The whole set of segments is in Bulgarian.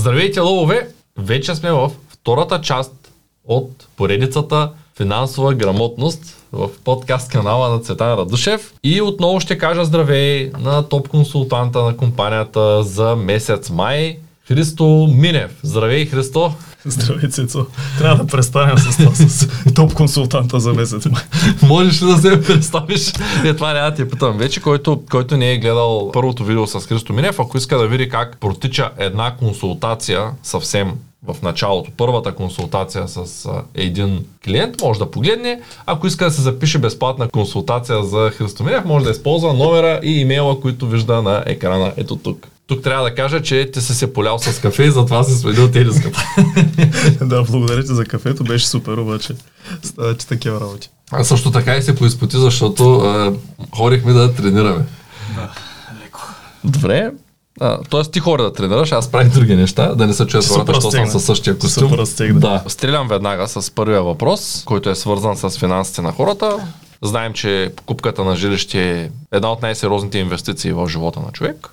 Здравейте, лъвове! Вече сме в втората част от поредицата финансова грамотност в подкаст канала на Цветан Радушев. И отново ще кажа здравей на топ консултанта на компанията за месец май, Христо Минев. Здравей, Христо! Здравей, Цецо. Трябва да престанем с това с топ консултанта за месец май. Можеш ли да се представиш? Е, това няма да ти питам вече, който, който не е гледал първото видео с Христо Минев, ако иска да види как протича една консултация съвсем в началото, първата консултация с един клиент, може да погледне. Ако иска да се запише безплатна консултация за Христо Минев, може да използва номера и имейла, които вижда на екрана ето тук. Тук трябва да кажа, че ти си се полял с кафе и затова си следил телеската. да, благодаря ти за кафето, беше супер, обаче става ти такива работи. А също така и се поизпоти, защото а, ходихме да тренираме. Да, леко. Добре. А, тоест ти хора да тренираш, аз правих други неща, да не се чуят хората, що съм със същия костюм. Да. Стрелям веднага с първия въпрос, който е свързан с финансите на хората. Знаем, че покупката на жилище е една от най-сериозните инвестиции в живота на човек.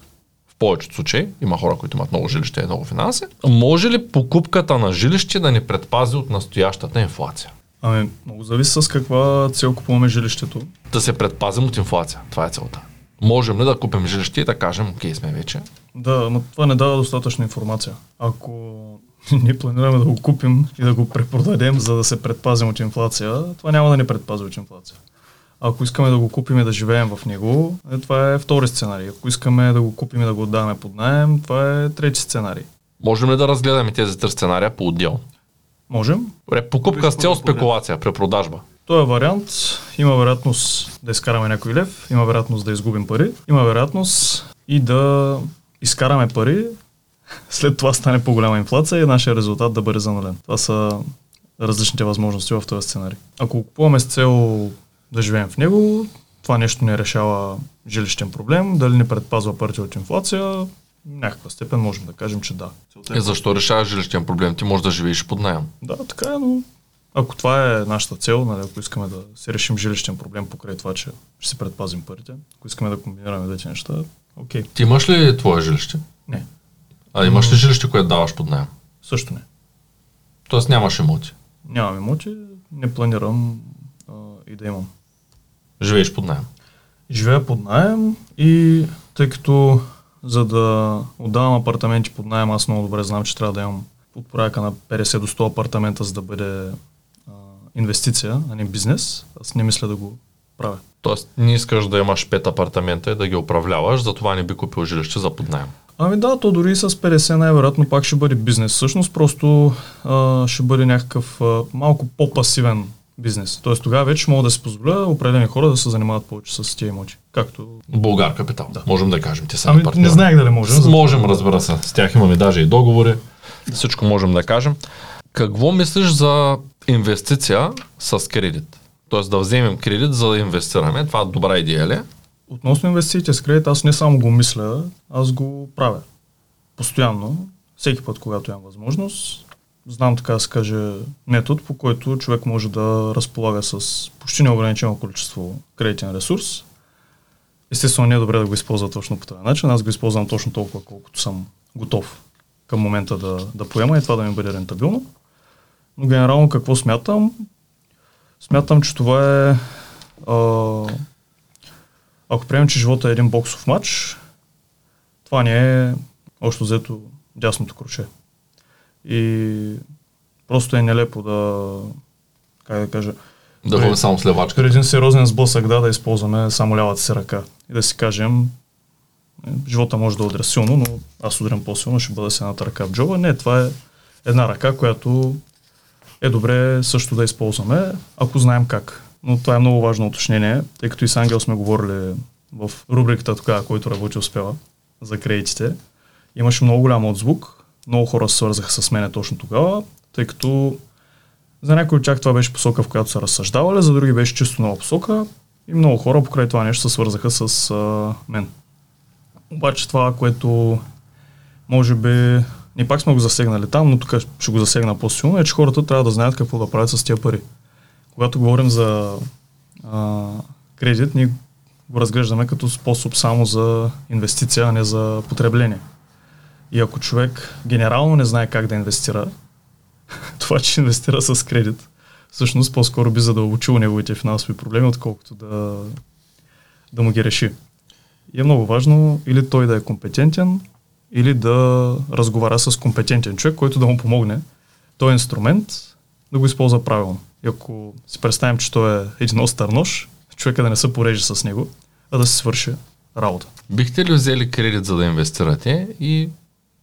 Повечето случаи има хора, които имат много жилище и много финанси. Може ли покупката на жилище да ни предпази от настоящата инфлация? Ами, много зависи с каква цел купуваме жилището. Да се предпазим от инфлация. Това е целта. Можем ли да купим жилище и да кажем, окей сме вече? Да, но това не дава достатъчна информация. Ако ние планираме да го купим и да го препродадем, за да се предпазим от инфлация, това няма да ни предпази от инфлация. Ако искаме да го купим и да живеем в него, е, това е втори сценарий. Ако искаме да го купим и да го отдаваме под найем, това е трети сценарий. Можем ли да разгледаме тези три сценария по отдел? Можем. Добре, покупка с цел спекулация, препродажба. Този вариант има вероятност да изкараме някой лев, има вероятност да изгубим пари, има вероятност и да изкараме пари, след това стане по-голяма инфлация и нашия резултат да бъде занулен. Това са различните възможности в този сценарий. Ако купуваме с цел да живеем в него, това нещо не решава жилищен проблем, дали не предпазва парите от инфлация, някаква степен можем да кажем, че да. Е, защо решава жилищен проблем? Ти можеш да живееш под найем. Да, така е, но ако това е нашата цел, нали, ако искаме да си решим жилищен проблем покрай това, че ще си предпазим парите, ако искаме да комбинираме двете неща, окей. Ти имаш ли твое жилище? Не, А имаш ли жилище, което даваш под найем? също не. Тоест нямаш имоти. Нямам имоти, не планирам а, и да имам. Живееш под найем. Живея под найем и тъй като за да отдавам апартаменти под найем, аз много добре знам, че трябва да имам от порядка на 50 до 100 апартамента, за да бъде а, инвестиция, а не бизнес. Аз не мисля да го правя. Тоест не искаш да имаш пет апартамента и да ги управляваш, затова не би купил жилище за под найем. Ами да, то дори с 50 най-вероятно пак ще бъде бизнес. Всъщност просто а, ще бъде някакъв а, малко по-пасивен бизнес. Тоест тогава вече мога да си позволя определени хора да се занимават повече с тия имоти. Както... Българ капитал. Да. Можем да кажем. Те са Ами партньори. не знаех дали можем. С- за- Можем, разбира се. С тях имаме даже и договори. Всичко можем да кажем. Какво мислиш за инвестиция с кредит? Тоест да вземем кредит, за да инвестираме. Това добра идея ли? е? Относно инвестициите с кредит, аз не само го мисля, аз го правя. Постоянно, всеки път, когато имам възможност. Знам, така да се каже, метод, по който човек може да разполага с почти неограничено количество кредитен ресурс. Естествено, не е добре да го използва точно по този начин. Аз го използвам точно толкова, колкото съм готов към момента да, да поема и това да ми бъде рентабилно. Но генерално какво смятам? Смятам, че това е а, ако приемем, че живота е един боксов матч, това не е общо взето дясното круше. И просто е нелепо да, как да кажа, Да ходим само с левачка. при един сериозен сблъсък, да, да използваме само лявата си ръка. И да си кажем, е, живота може да удря силно, но аз удрям по-силно, ще бъда с едната ръка в джоба. Не, това е една ръка, която е добре също да използваме, ако знаем как. Но това е много важно уточнение, тъй като и с Ангел сме говорили в рубриката тогава, който работи успява за кредитите. Имаше много голям отзвук, много хора се свързаха с мене точно тогава, тъй като за някои от тях това беше посока, в която са разсъждавали, за други беше чисто нова посока и много хора покрай това нещо се свързаха с а, мен. Обаче това, което може би ние пак сме го засегнали там, но тук ще го засегна по-силно, е, че хората трябва да знаят какво да правят с тия пари. Когато говорим за а, кредит, ние го разглеждаме като способ само за инвестиция, а не за потребление. И ако човек генерално не знае как да инвестира, това, че инвестира с кредит, всъщност по-скоро би задълбочило неговите финансови проблеми, отколкото да, да му ги реши. И е много важно или той да е компетентен, или да разговаря с компетентен човек, който да му помогне този инструмент да го използва правилно. И ако си представим, че той е един остър нож, човека да не се пореже с него, а да се свърши работа. Бихте ли взели кредит за да инвестирате и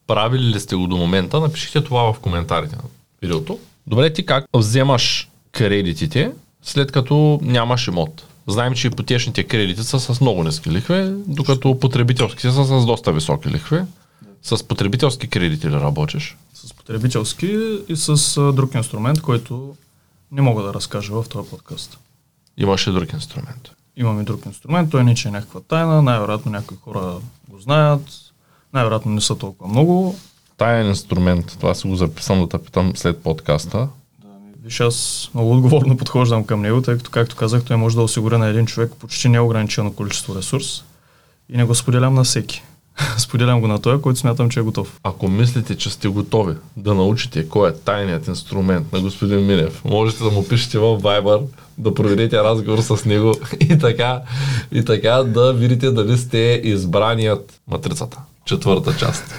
правили ли сте го до момента? Напишите това в коментарите на видеото. Добре, ти как вземаш кредитите след като нямаш имот? Знаем, че ипотечните кредити са с много ниски лихви, докато потребителските са с доста високи лихви. С потребителски кредити ли работиш? С потребителски и с друг инструмент, който не мога да разкажа в този подкаст. Имаш ли друг инструмент? Имаме друг инструмент, той не че е някаква тайна, най-вероятно някои хора го знаят, най-вероятно не са толкова много. Таен инструмент, това си го записам да те питам след подкаста. Да, виж, аз много отговорно подхождам към него, тъй като, както казах, той може да осигуря на един човек почти неограничено количество ресурс и не го споделям на всеки. споделям го на този, който смятам, че е готов. Ако мислите, че сте готови да научите кой е тайният инструмент на господин Минев, можете да му пишете в Viber, да проведете разговор с него и така, и така да видите дали сте избраният матрицата. Четвърта част.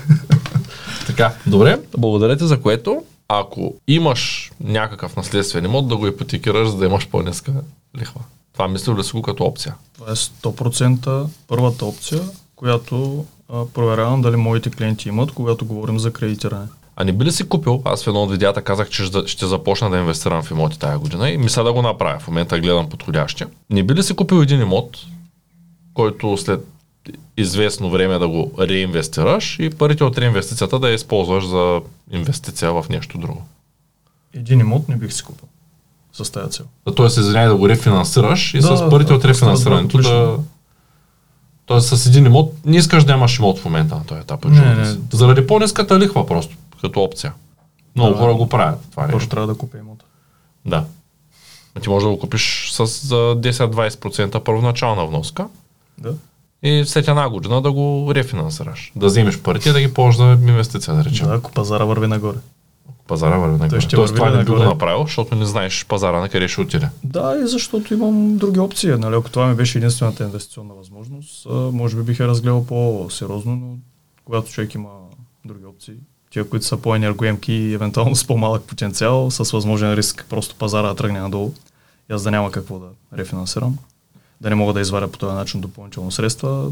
така, добре, благодаря ти за което. Ако имаш някакъв наследствен имот, да го ипотекираш, за да имаш по-ниска лихва. Това мисля ли си го като опция? Това е 100% първата опция, която а, проверявам дали моите клиенти имат, когато говорим за кредитиране. А не би ли си купил? Аз в едно от видеята казах, че ще- започна да инвестирам в имоти тая година и мисля да го направя. В момента гледам подходящия. Не би ли си купил един имот, който след известно време да го реинвестираш и парите от реинвестицията да я използваш за инвестиция в нещо друго? Един имот не бих си купил с тази цел. Тоест, извиняй да го рефинансираш и Да, с парите да, от рефинансирането да, да... Тоест с един имот, не искаш да имаш имот в момента на този етап. от Не, не. Заради по-ниската лихва просто, като опция. Много Да. хора го правят. Това Първо трябва да купя имота. Да. Ти можеш да го купиш с за 10-20% първоначална вноска Да. И след една година да го рефинансираш. Да вземеш парите и да ги ползваш за инвестиция, да речем. Да, ако пазара върви нагоре. Пазара върви нагоре. ще Тоест това не би го направил, защото не знаеш пазара на къде ще отиде. Да, и защото имам други опции. Нали? Ако това ми беше единствената инвестиционна възможност, може би бих я разгледал по-сериозно, но когато човек има други опции, тия, които са по-енергоемки и евентуално с по-малък потенциал, с възможен риск просто пазара да тръгне надолу и аз да няма какво да рефинансирам, да не мога да изваря по този начин допълнително средства,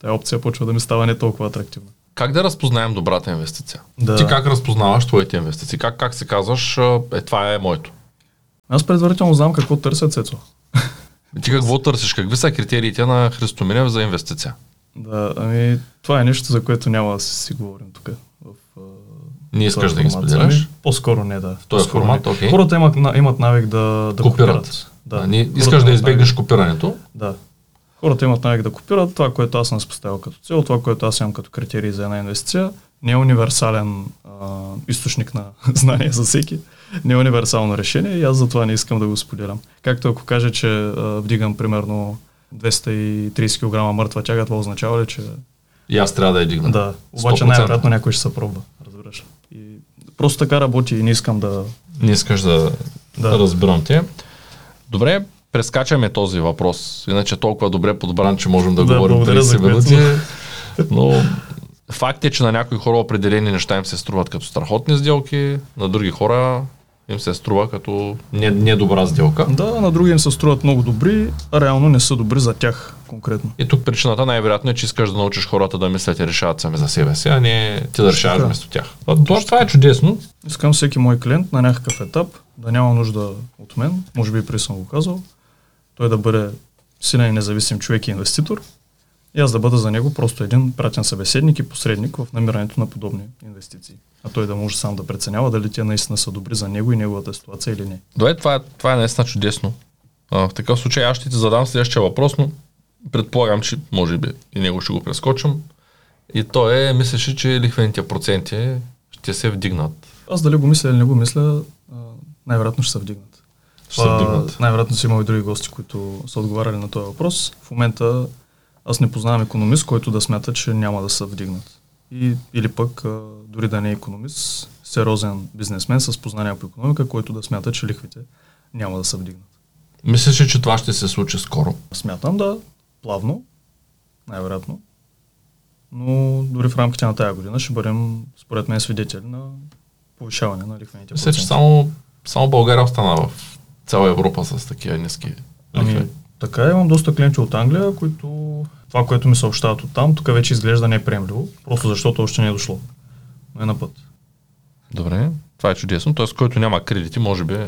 тая опция почва да ми става не толкова атрактивна. Как да разпознаем добрата инвестиция? Да. Ти как разпознаваш твоите инвестиции? Как, как се казваш, е, това е моето? Аз предварително знам какво търся Цецо. Ти какво търсиш? Какви са критериите на Христо Минев за инвестиция? Да, ами това е нещо, за което няма да си, говорим тук. В, Не искаш да ги споделяш? Ами, по-скоро не, да. В този По-скоро формат, не. Хората имат, имат навик да, да Копират. копират. Да. Да. Не, искаш да избегнеш копирането. Да. Хората имат навик да копират това, което аз съм си поставил като цел, това, което аз имам като критерий за една инвестиция. Не е универсален а, източник на знание за всеки. Не е универсално решение и аз затова не искам да го споделям. Както ако кажа, че а, вдигам примерно 230 кг мъртва тяга, това означава ли, че И аз трябва да я дигна. да, обаче 100%. най-вероятно някой ще се пробва, разбираш. И просто така работи и не искам да... Не искаш да. Да. разбирам те. Добре, прескачаме този въпрос. Иначе толкова добре подбран, че можем да, Да, говорим благодаря 30 за което. минути. Но факт е, че на някои хора определени неща им се струват като страхотни сделки, на други хора им се струва като не, недобра сделка. Да, на други им се струват много добри, а реално не са добри за тях конкретно. И тук причината най-вероятно е, че искаш да научиш хората да мислят и решават сами за себе си, а не ти да решаваш вместо тях. А, Това, това е чудесно. Искам всеки мой клиент на някакъв етап да няма нужда от мен, може би преди съм го казал, той да бъде силен и независим човек и инвеститор и аз да бъда за него просто един пратен събеседник и посредник в намирането на подобни инвестиции. А той да може сам да преценява дали те наистина са добри за него и неговата ситуация или не. Добре, това, е- това е наистина чудесно. А, в такъв случай аз ще ти задам следващия въпрос, но предполагам, че може би и него ще го прескочим. И то е, мислиш ли, че лихвените проценти ще се вдигнат? Аз дали го мисля или не го мисля, най-вероятно ще се вдигнат. Ще се вдигнат. Най-вероятно си имал и други гости, които са отговаряли на този въпрос. В момента аз не познавам економист, който да смята, че няма да се вдигнат. и, или пък а, дори да не е економист, сериозен бизнесмен с познания по економика, който да смята, че лихвите няма да се вдигнат. Мислиш ли, че това ще се случи скоро? Смятам да, плавно, най-вероятно. Но дори в рамките на тази година ще бъдем, според мен, свидетели на повишаване на лихвените Мисля, че проценти. само, само България остана в цяла Европа с такива ниски лихви. Ами, така имам доста клиенти от Англия, които това, което ми съобщават от там, тук вече изглежда неприемливо, просто защото още не е дошло. Но е на път. Добре, това е чудесно. Тоест, който няма кредити, може би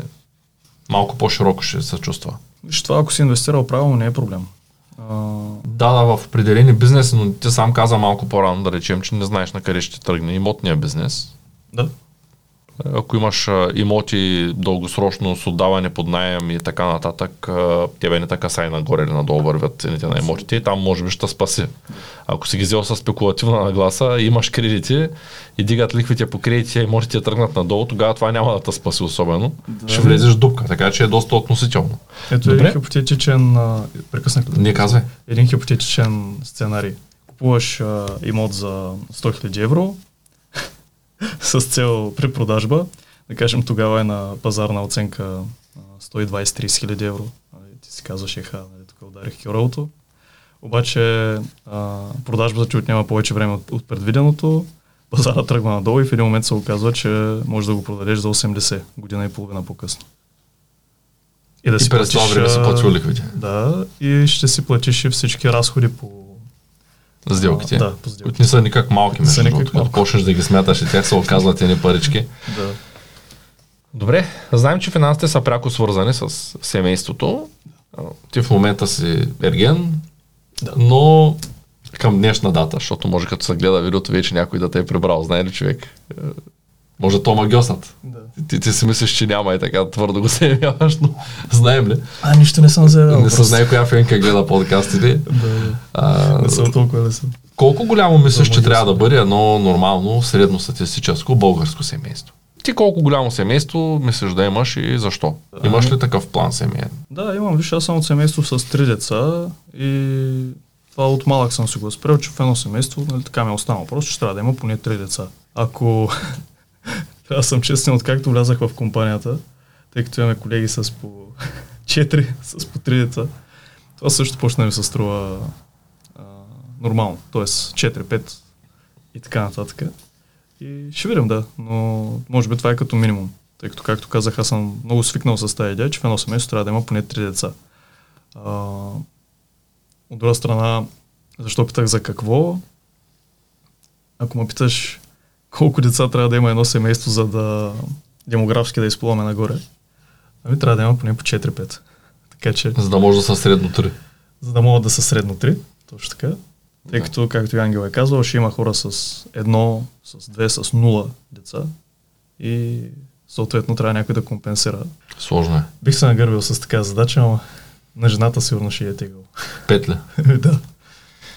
малко по-широко ще се чувства. Виж, това ако си инвестирал правилно, не е проблем. А, Да, да, в определени бизнеси, но ти сам каза малко по-рано, да речем, че не знаеш на къде ще тръгне имотния бизнес. да, Ако имаш имоти дългосрочно с отдаване под найем и така нататък, така са и нагоре или надолу вървят цените на имотите и там може би ще те спаси. Ако си ги взел с спекулативна нагласа, имаш кредити и дигат лихвите по кредити, а имотите тръгнат надолу, тогава това няма да те спаси особено. Да. Ще влезеш в дупка, така че е доста относително. ето Добре. един хипотетичен, прекъснах ли? Не казвай. един хипотетичен сценарий. Купуваш а, имот за 100 000 евро с цел при продажба. Да кажем, тогава е на пазарна оценка а, 120-30 хиляди евро. Нали, ти си казваш, еха, нали, тук ударих кюралото. Обаче а, продажбата ти отнема повече време от, от предвиденото, пазара тръгва надолу и в един момент се оказва, че можеш да го продадеш за 80 година и половина по-късно. И да И през това време си платил лихвите. Да, и ще си платиш и всички разходи по... Сделките. Да, по сделки. Които не са никак малки, между другото. Като малки. почнеш да ги смяташ и тях се оказват едни парички. Да. Добре, знаем, че финансите са пряко свързани с семейството. Ти в момента си ерген, Да. но към днешна дата, защото може като се гледа видеото, вече някой да те е прибрал. Знае ли човек? Е, Може то магиосът. да. Ти, ти си мислиш, че няма и така твърдо го заявяваш, но знаем ли? А, нищо не съм заявил. Не се знае коя фенка гледа подкастите. Да, да. А, Не съм толкова лесен. Колко голямо мислиш, За че трябва да бъде едно нормално средностатистическо българско семейство? Ти колко голямо семейство мислиш да имаш и защо? Имаш ли такъв план семейен? Да, имам, виж, аз съм от семейство с три деца и това от малък съм си го спрел, че в едно семейство, нали, така ми е останало. Просто, че трябва да има поне три деца. Ако аз съм честен, откакто влязах в компанията, тъй като имаме колеги с по четири, с по три деца, това също почна да ми се струва а, нормално. Тоест 4-5 и така нататък. И ще видим, да, но може би това е като минимум. Тъй като, както казах, аз съм много свикнал с тази идея, че в едно семейство трябва да има поне три деца. А, от друга страна, защо питах за какво? Ако ме питаш колко деца трябва да има едно семейство, за да демографски да изплуваме нагоре, ами трябва да има поне по 4-5. Така че, За да може да са средно 3. за да могат да са средно 3, точно така. Тъй Да. като, както и Ангел е казал, ще има хора с едно, с две, с нула деца и съответно трябва някой да компенсира. Сложно е. Бих се нагърбил с така задача, но на жената сигурно ще е тегъл. Пет ли? да.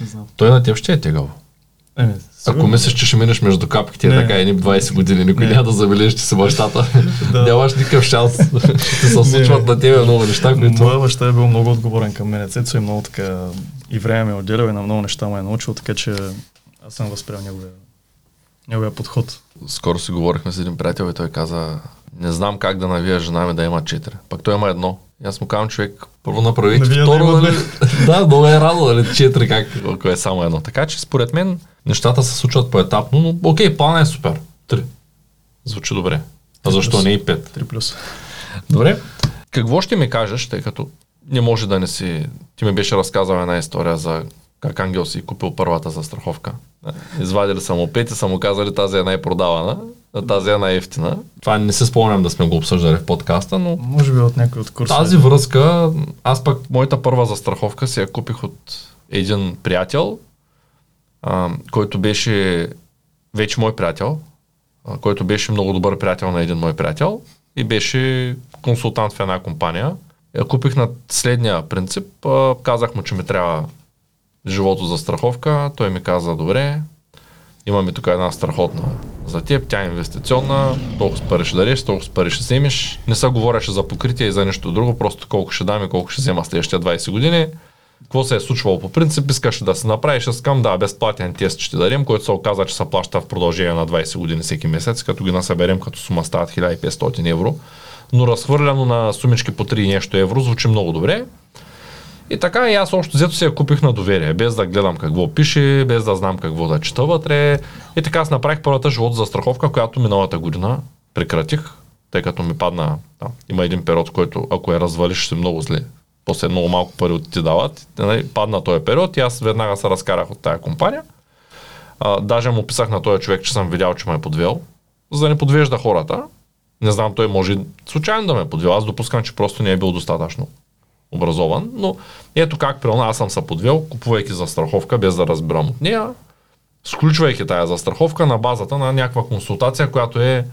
Не знам. Той на теб ще е тегъл. Еми, Ако мислиш, че ще минеш между капките, Не. е така едни 20 години, никой Не. няма да забележи, че си бащата. Да. Нямаш никакъв шанс. Ще се Не. случват на тебе много неща, които... Моя баща е бил много отговорен към мен. Цецо и много така и време ме е отделял и на много неща ме е научил, така че аз съм възприел неговия, неговия подход. Скоро си говорихме с един приятел и той каза, не знам как да навия жена ми да има четири. Пак той има едно. И аз му казвам, човек, първо направи Навия да второ, нали? да, много е рано, нали, четири, как, ако е само едно. Така че според мен нещата се случват поетапно, но окей, плана е супер. Три. Звучи добре. А защо не и пет? 3 плюс. Добре. Какво ще ми кажеш, тъй като не може да не си... Ти ми беше разказал една история за как Ангел си купил първата застраховка. Извадили са му пет и са му казали тази е най-продавана, тази е най-ефтина. Това не се спомням да сме го обсъждали в подкаста, но Може би от някой от курса. тази връзка, аз пък моята първа застраховка си я купих от един приятел, а, който беше вече мой приятел, а, който беше много добър приятел на един мой приятел и беше консултант в една компания. Я купих на следния принцип. А, казах му, че ми трябва живото за страховка. Той ми каза, добре, имаме тук една страхотна за теб, тя е инвестиционна, толкова пари ще дадеш, толкова пари ще вземеш. Не се говореше за покритие и за нещо друго, просто колко ще дам и колко ще взема следващите 20 години. какво се е случвало по принцип, искаш да се направиш, искам да, безплатен тест ще дадем, който се оказа, че се плаща в продължение на 20 години всеки месец, като ги насъберем като сума стават 1500 евро, но разхвърляно на сумички по 3 нещо евро звучи много добре. И така и аз още взето си я купих на доверие, без да гледам какво пише, без да знам какво да чета вътре. И така аз направих първата живот за страховка, която миналата година прекратих, тъй като ми падна, да, има един период, който ако я развалиш, ще много зле. После много малко пари от ти дават. Нали, падна този период и аз веднага се разкарах от тая компания. А, даже му писах на този човек, че съм видял, че ме е подвел, за да не подвежда хората. Не знам, той може случайно да ме е подвел. Аз допускам, че просто не е бил достатъчно образован, но ето как при аз съм се подвел, купувайки застраховка без да разбирам от нея, сключвайки тая застраховка на базата на някаква консултация, която е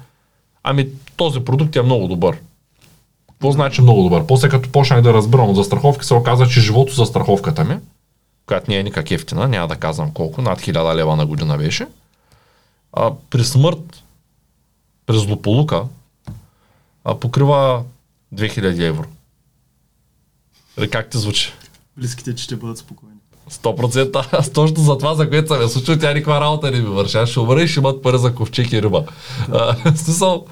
ами този продукт е много добър. Какво значи много добър? После като почнах да разбирам от застраховки, се оказа, че живото застраховката ми, която не е никак ефтина, няма да казвам колко, над 1000 лева на година беше, а, при смърт, при злополука, а, покрива 2000 евро. Или как ти звучи? Близките, че ще бъдат спокойни. 100%. Аз точно за това, за което съм е случил, тя никаква работа не ми върши. Аз ще умра и ще имат пари за ковчег и риба. Да. А, смисъл,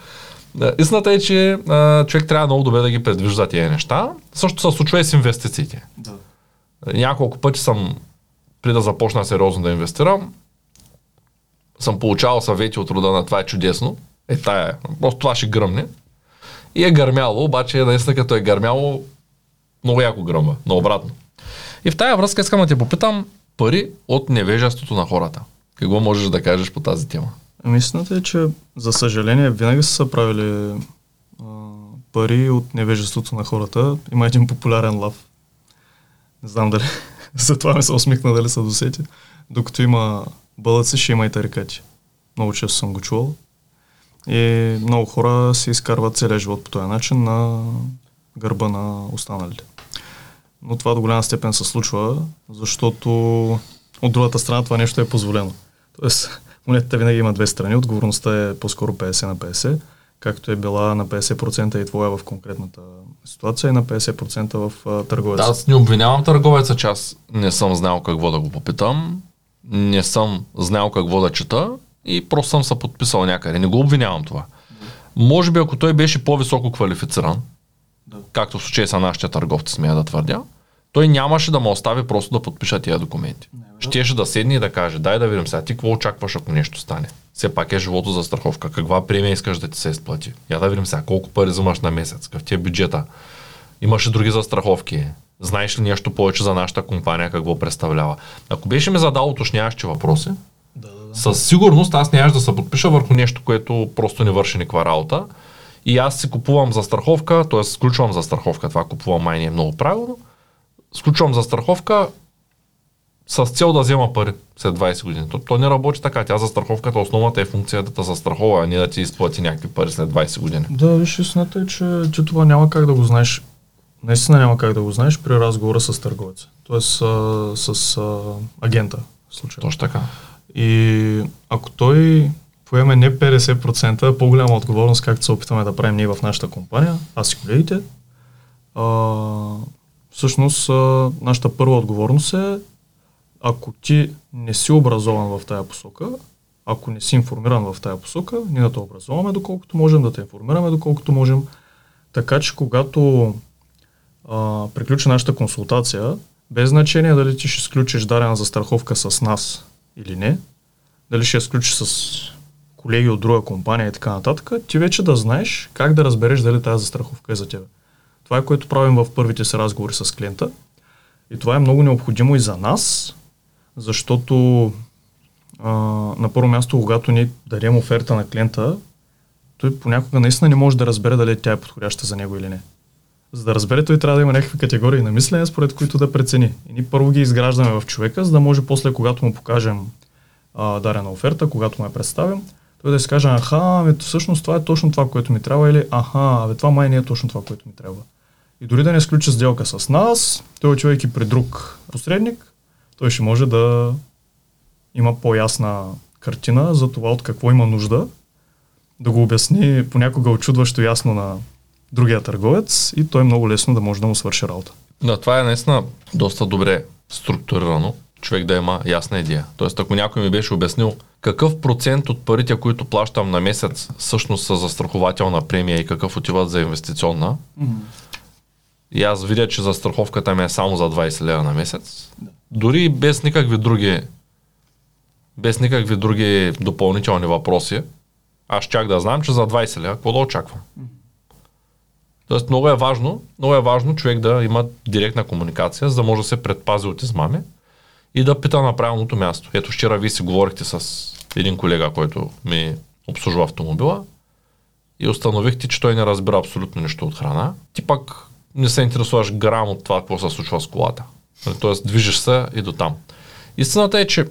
истината е, че а, човек трябва много добре да ги предвижда тези неща. Също се случва и с инвестициите. Да. Няколко пъти съм, преди да започна сериозно да инвестирам, съм получавал съвети от рода на това е чудесно. Е, тая е. Просто това ще гръмне. И е гърмяло, обаче наистина като е гърмяло, много яко гръмва, наобратно. И в тая връзка искам да те попитам пари от невежеството на хората. Какво можеш да кажеш по тази тема? Ами е, че за съжаление винаги са се правили а, пари от невежеството на хората. Има един популярен лав. Не знам дали за това ми се усмихна дали са досети. Докато има бълъци, ще има и тарикати. Много често съм го чувал. И много хора си изкарват целия живот по този начин на гърба на останалите. Но това до голяма степен се случва, защото от другата страна това нещо е позволено. Тоест, монетата винаги има две страни, отговорността е по-скоро 50 на 50, както е била на 50% и твоя в конкретната ситуация и на 50% в търговеца. Да, аз не обвинявам търговеца, че аз не съм знал какво да го попитам, не съм знал какво да чета и просто съм се подписал някъде. Не го обвинявам това. Може би ако той беше по-високо квалифициран, да. както в случая са нашите търговци, смея да твърдя, той нямаше да ме остави просто да подпиша тия документи. Не, Щеше да седне и да каже, дай да видим сега, ти какво очакваш, ако нещо стане? Все пак е живото за страховка. Каква премия искаш да ти се изплати? Я да видим сега, колко пари взимаш на месец, какъв ти е бюджета. Имаш ли други застраховки? Знаеш ли нещо повече за нашата компания, какво представлява? Ако беше ми задал уточняващи въпроси, да, да, да. със сигурност аз нямаш да се подпиша върху нещо, което просто не върши никаква работа. И аз си купувам застраховка, т.е. сключвам застраховка, това купувам май не е много правилно, сключвам застраховка с цел да взема пари след 20 години. То, то не работи така. Тя застраховката, основната е функция да те застрахова, а не да ти изплати някакви пари след 20 години. Да, виж, истината е, че, че това няма как да го знаеш. Наистина няма как да го знаеш при разговора с търговеца. Тоест а, с а, агента. Случай. Точно така. И ако той поеме не 50%, а по-голяма отговорност, както се опитваме да правим ние в нашата компания, аз и колегите, а, всъщност а, нашата първа отговорност е, ако ти не си образован в тая посока, ако не си информиран в тая посока, ние да те образоваме доколкото можем, да те информираме доколкото можем, така че когато а, приключи нашата консултация, без значение дали ти ще сключиш дарена застраховка с нас или не, дали ще я сключиш с колеги от друга компания и така нататък, ти вече да знаеш как да разбереш дали тази застраховка е за теб. Това е което правим в първите си разговори с клиента. И това е много необходимо и за нас, защото а, на първо място, когато ние дадем оферта на клиента, той понякога наистина не може да разбере дали тя е подходяща за него или не. За да разбере, той трябва да има някакви категории на мислене, според които да прецени. И ние първо ги изграждаме в човека, за да може после, когато му покажем а, дарена оферта, когато му я представим, той да си каже, аха, ами всъщност това е точно това, което ми трябва, или аха, абе това май не е точно това, което ми трябва. И дори да не сключи сделка с нас, той отивайки при друг посредник, той ще може да има по-ясна картина за това от какво има нужда, да го обясни понякога очудващо ясно на другия търговец и той много лесно да може да му свърши работа. Да, това е наистина доста добре структурирано, човек да има ясна идея. Тоест, ако някой ми беше обяснил какъв процент от парите, които плащам на месец, всъщност са за страхователна премия и какъв отиват за инвестиционна, mm-hmm. и аз видя, че за страховката ми е само за 20 лева на месец, да. дори без никакви други без никакви други допълнителни въпроси, аз чак да знам, че за 20 лева какво да очаквам. Тоест много е важно, много е важно човек да има директна комуникация, за да може да се предпази от измами и да пита на правилното място. Ето вчера вие си говорихте с един колега, който ми обслужва автомобила и установихте, че той не разбира абсолютно нищо от храна. Ти пак не се интересуваш грам от това, какво се случва с колата. Тоест движиш се и до там. Истината е, че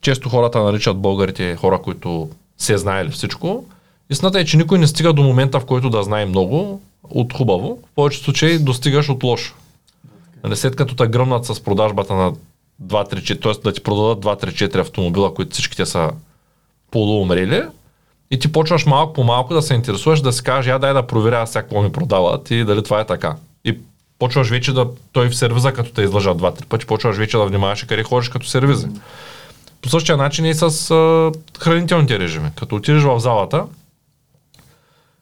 често хората наричат българите хора, които се знаели всичко. Истината е, че никой не стига до момента, в който да знае много от хубаво. В повечето случаи достигаш от лошо. Нали, след като те гръмнат с продажбата на 2-3-4, т.е. да ти продадат 2-3-4 автомобила, които всичките са полуумрели, и ти почваш малко по малко да се интересуваш, да си кажеш, я дай да проверя сега какво ми продават и дали това е така. И почваш вече да, той в сервиза, като те излъжа два-три пъти, почваш вече да внимаваш къде ходиш като сервизи. По същия начин и с а, хранителните режими. Като отидеш в залата,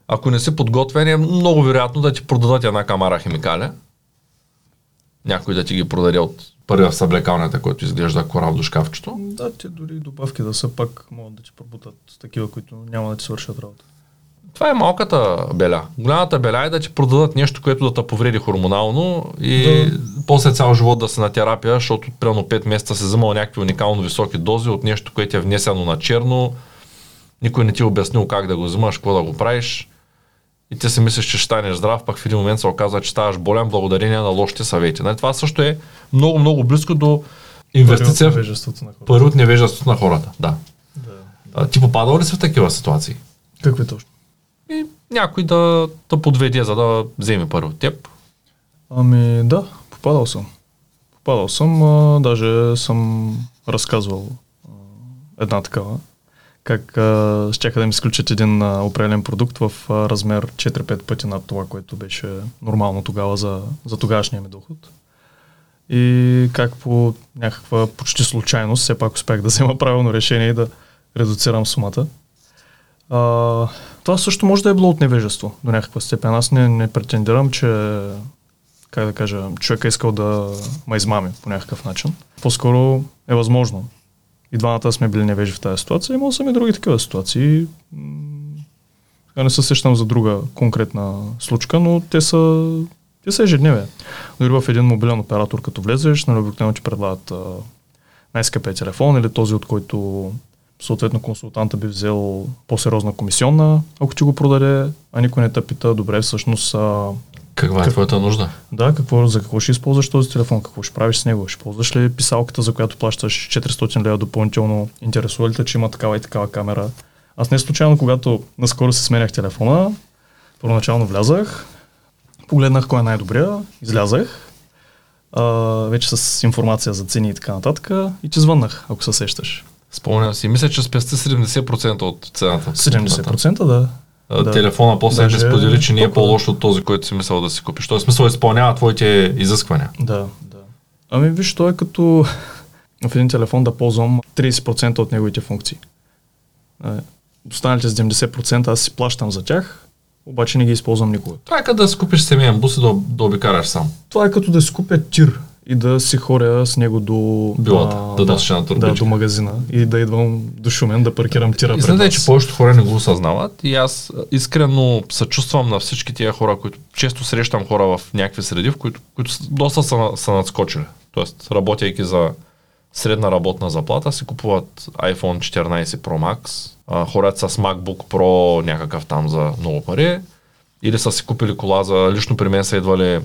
ако не си подготвен, е много вероятно да ти продадат една камара химикали. Някой да ти ги продаде от първия в съблекалнята, който изглежда корал до шкафчето. Да, те дори добавки да са пак могат да ти пробутат такива, които няма да ти свършат работа. Това е малката беля. Голямата беля е да ти продадат нещо, което да те повреди хормонално и да. после цял живот да се на терапия, защото примерно 5 месеца се взимал някакви уникално високи дози от нещо, което е внесено на черно. Никой не ти е обяснил как да го взимаш, какво да го правиш. И ти си мислиш, че ще станеш здрав, пък в един момент се оказва, че ставаш болен благодарение на лошите съвети. Нали? Това също е много, много близко до инвестиция в невежеството на хората. От невежеството на хората, да. да. А, ти попадал ли си в такива ситуации? Какви точно? И някой да те подведе, за да вземе първо теб. Ами да, попадал съм. Попадал съм, а, даже съм разказвал а, една такава как а, щяха да ми изключат един а, определен продукт в а, размер 4-5 пъти над това, което беше нормално тогава за, за тогавашния ми доход. И как по някаква почти случайност все пак успях да взема правилно решение и да редуцирам сумата. А, това също може да е било от невежество до някаква степен. Аз не, не претендирам, че как да кажа, човек е искал да ме измами по някакъв начин. По-скоро е възможно и двамата сме били невежи в тази ситуация. Имал съм и други такива ситуации. Не се сещам за друга конкретна случка, но те са, те са ежедневие. Дори в един мобилен оператор, като влезеш, нали, обикновено ти предлагат най-скъпия телефон или този, от който съответно консултанта би взел по-сериозна комисионна, ако ти го продаде, а никой не те пита, добре, всъщност каква е как, твоята нужда? Да, какво, за какво ще използваш този телефон, какво ще правиш с него, ще ползваш ли писалката, за която плащаш 400 лева допълнително, интересува ли те, че има такава и такава камера. Аз не случайно, когато наскоро се сменях телефона, първоначално влязах, погледнах кой е най-добрия, излязах, а, вече с информация за цени и така нататък и ти звъннах, ако се сещаш. Спомням си. Мисля, че спести 70% от цената. 70% да да. телефона после Даже... сподели, че не е по-лош от този, който си мислял да си купиш. Той смисъл изпълнява твоите изисквания. Да, да. Ами виж, той е като в един телефон да ползвам 30% от неговите функции. Е, останалите 70% аз си плащам за тях, обаче не ги използвам никога. Това е като да си купиш семейен бус и да, да обикараш сам. Това е като да си купя тир и да си хоря с него до... Билата, да, да, да, да, до магазина и да идвам до Шумен да паркирам тира пред Знаете, че повечето хора не го осъзнават и аз искрено съчувствам на всички тия хора, които често срещам хора в някакви среди, в които, които доста са, са надскочили. Тоест, работейки за средна работна заплата, си купуват iPhone 14 Pro Max, а, хорят с MacBook Pro някакъв там за много пари, или са си купили кола за... Лично при мен са идвали,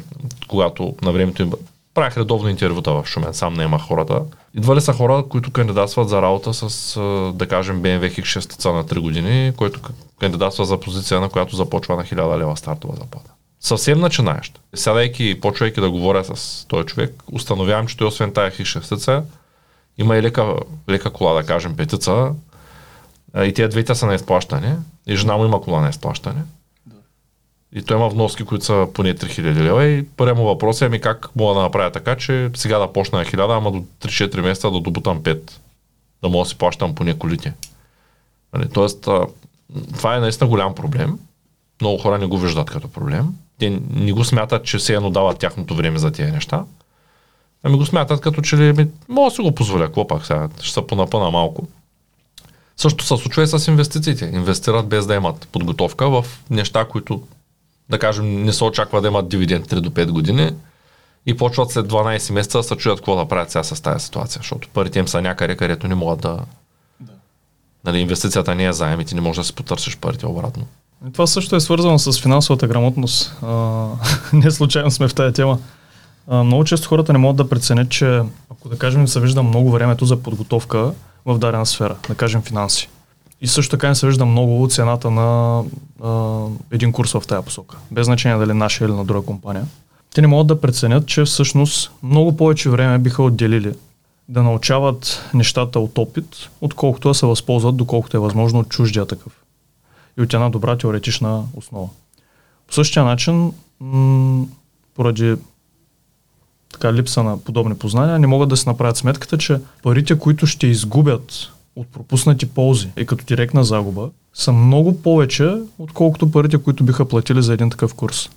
когато на времето им правих редовно интервюта в Шумен, сам не има хората. Идва ли са хора, които кандидатстват за работа с, да кажем, BMW X6 на 3 години, който кандидатства за позиция, на която започва на 1000 лева стартова заплата. Съвсем начинаещ. Сядайки и почвайки да говоря с този човек, установявам, че той освен тая X6 има и лека, лека кола, да кажем, петица, и тези двете са на изплащане, и жена му има кола на изплащане. И той има вноски, които са поне 3000 лева и първият му въпрос е ами как мога да направя така, че сега да почна на 1000, ама до 3-4 месеца да добутам 5. Да мога да си плащам поне колите. Нали, тоест, това е наистина голям проблем. Много хора не го виждат като проблем. Те не го смятат, че се едно дават тяхното време за тези неща. Ами го смятат като че ли, ми, мога да си го позволя, какво пак сега, ще се понапъна малко. Също се случва и с инвестициите. Инвестират без да имат подготовка в неща, които, да кажем, не се очаква да имат дивиденд 3 до 5 години и почват след 12 месеца да се чуят какво да правят сега с тази ситуация, защото парите им са някъде, където не могат да... да. Нали, инвестицията не е заем и ти не можеш да си потърсиш парите обратно. И това също е свързано с финансовата грамотност. А, не случайно сме в тази тема. А, много често хората не могат да преценят, че ако да кажем се вижда много времето за подготовка в дадена сфера, да кажем финанси. И също така не се вижда много цената на а, един курс в тази посока. Без значение дали наша или на друга компания. Те не могат да преценят, че всъщност много повече време биха отделили да научават нещата от опит, отколкото да се възползват, доколкото е възможно от чуждия такъв. И от една добра теоретична основа. По същия начин, м- поради така липса на подобни познания, не могат да се направят сметката, че парите, които ще изгубят от пропуснати ползи и като директна загуба, са много повече, отколкото парите, които биха платили за един такъв курс.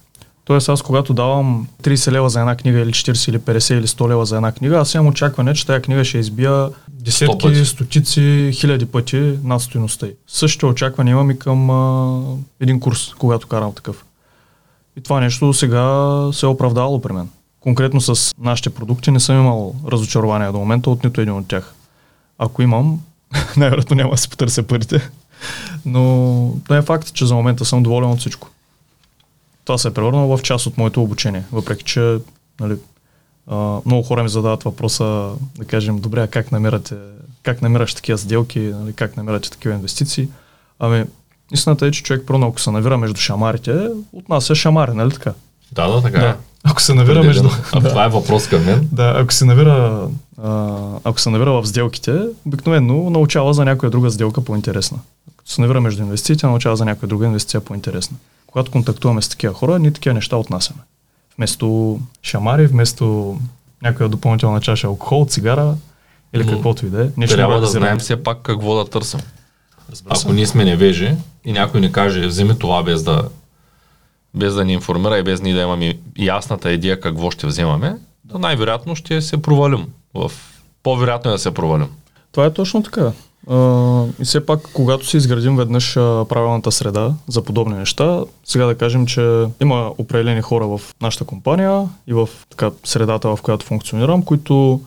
Тоест аз когато давам 30 лева за една книга или 40 или 50 или 100 лева за една книга, аз имам очакване, че тази книга ще избия десетки, стотици, хиляди пъти над стоеността й. Същото очакване имам и към а, един курс, когато карам такъв. И това нещо сега се е оправдало при мен конкретно с нашите продукти не съм имал разочарование до момента от нито един от тях. Ако имам, най-вероятно няма да си потърся парите. Но не е факт, че за момента съм доволен от всичко. Това се е превърнало в част от моето обучение. Въпреки, че нали, много хора ми задават въпроса, да кажем, добре, а как намирате, как намираш такива сделки, нали, как намирате такива инвестиции. Ами, истината е, че човек първо, ако се навира между шамарите, от нас е шамари, нали така? Да, да, така е. да. Ако се навира между... А това е въпрос към мен. Да, ако се навира, а, ако се навира в сделките, обикновено научава за някоя друга сделка по-интересна. Ако се навира между инвестициите, научава за някоя друга инвестиция по-интересна. Когато контактуваме с такива хора, ние такива неща отнасяме. Вместо шамари, вместо някоя допълнителна чаша алкохол, цигара или Но, каквото и да е. Трябва да знаем все пак какво да търсим. Ако ние сме невежи и някой ни каже, вземи това без да без да ни информира и без ние да имаме ясната идея какво ще вземаме, то най-вероятно ще се провалим. В... По-вероятно е да се провалим. Това е точно така. И все пак, когато си изградим веднъж правилната среда за подобни неща, сега да кажем, че има определени хора в нашата компания и в така, средата, в която функционирам, които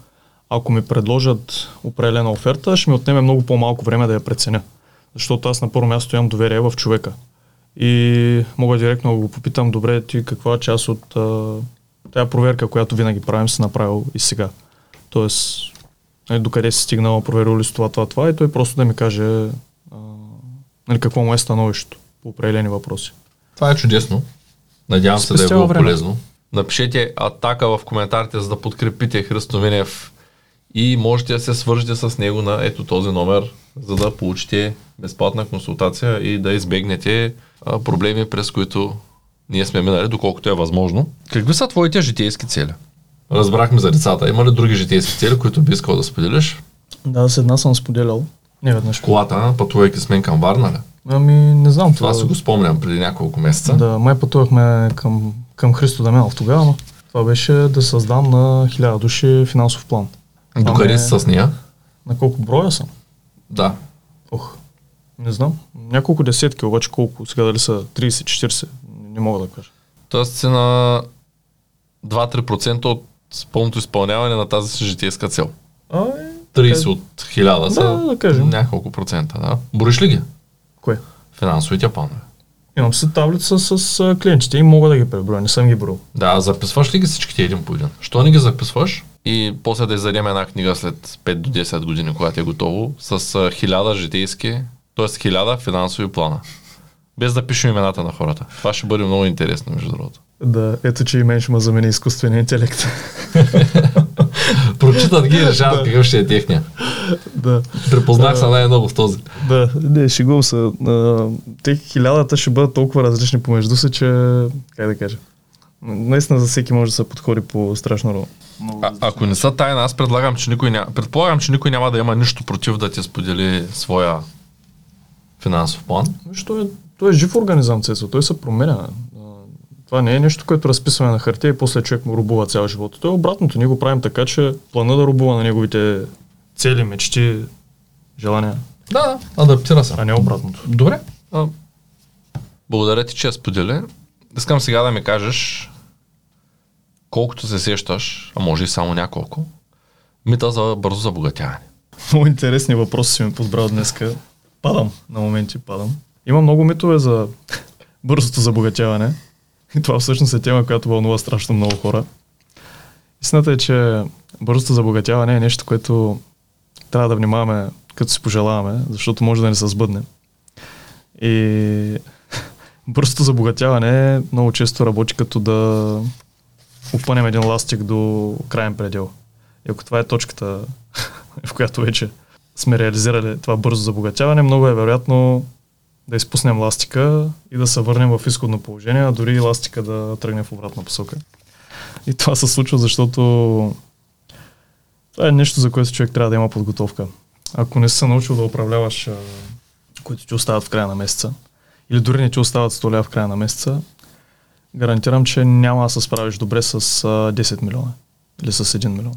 ако ми предложат определена оферта, ще ми отнеме много по-малко време да я преценя. Защото аз на първо място имам доверие в човека. И мога директно да го попитам, добре, ти каква част от а, тази проверка, която винаги правим, си направил и сега. Тоест, нали, докъде си стигнал, проверил ли си това, това, това и той просто да ми каже а, нали, какво му е становището по определени въпроси. Това е чудесно. Надявам се да е било време. полезно. Напишете атака в коментарите, за да подкрепите Христо Винев и можете да се свържете с него на ето този номер, за да получите безплатна консултация и да избегнете а, проблеми, през които ние сме минали, доколкото е възможно. Какви са твоите житейски цели? Разбрахме за децата. Има ли други житейски цели, които би искал да споделиш? Да, с една съм споделял. Не веднъж. Колата, пътувайки с мен към Варна ли? Ами, не знам. Това, това си го спомням преди няколко месеца. Да, май пътувахме към, към Христо Дамянов тогава, но това беше да създам на хиляда души финансов план. Докъде си с нея? На колко броя съм? Да. Ох, не знам. Няколко десетки, обаче колко? Сега дали са 30-40? Не мога да кажа. Тоест си на 2-3% от пълното изпълняване на тази си житейска цел. А, 30 от 1000 са да, да кажем. няколко процента. Да. Бориш ли ги? Кое? Финансовите планове. Имам се таблица с, с клиентите и мога да ги преброя, не съм ги броил. Да, записваш ли ги всичките един по един? Що не ги записваш? И после да издадем една книга след 5 до 10 години, когато е готово, с хиляда житейски т.е. хиляда финансови плана. Без да пишем имената на хората. Това ще бъде много интересно, между другото. Да, ето, че и мен ще ме замени изкуствения интелект. Прочитат ги и решават какъв ще е техния. да. Припознах се най-много в този. Да, не, шегувам се. Те хилядата ще бъдат толкова различни помежду си, че, как да кажа, наистина за всеки може да се подходи по страшно много. А, ако не са тайна, аз предлагам, че никой няма, предполагам, че никой няма да има нищо против да ти сподели своя финансов план. Виж, той, е, той е жив организъм, Цецо. Той се променя. Това не е нещо, което разписваме на хартия и после човек му рубува цял живот. То е обратното. Ние го правим така, че плана да рубува на неговите цели, мечти, желания, Да, да, адаптира се. а не обратното. Добре. А, благодаря ти, че я сподели. Искам сега да ми кажеш колкото се сещаш, а може и само няколко, мита за бързо забогатяване. Много интересни въпроси си ми подбрал днеска. Падам, на моменти падам. Има много митове за бързото забогатяване. И това всъщност е тема, която вълнува страшно много хора. Истината е, че бързото забогатяване е нещо, което трябва да внимаваме, като си пожелаваме, защото може да не се сбъдне. И бързото забогатяване много често работи като да опънем един ластик до крайен предел. И ако това е точката, в която вече сме реализирали това бързо забогатяване, много е вероятно да изпуснем ластика и да се върнем в изходно положение, а дори и ластика да тръгне в обратна посока. И това се случва, защото това е нещо, за което човек трябва да има подготовка. Ако не си се научил да управляваш, които ти остават в края на месеца, или дори не ти остават 100 лева в края на месеца, гарантирам, че няма да се справиш добре с а, 10 милиона или с 1 милион.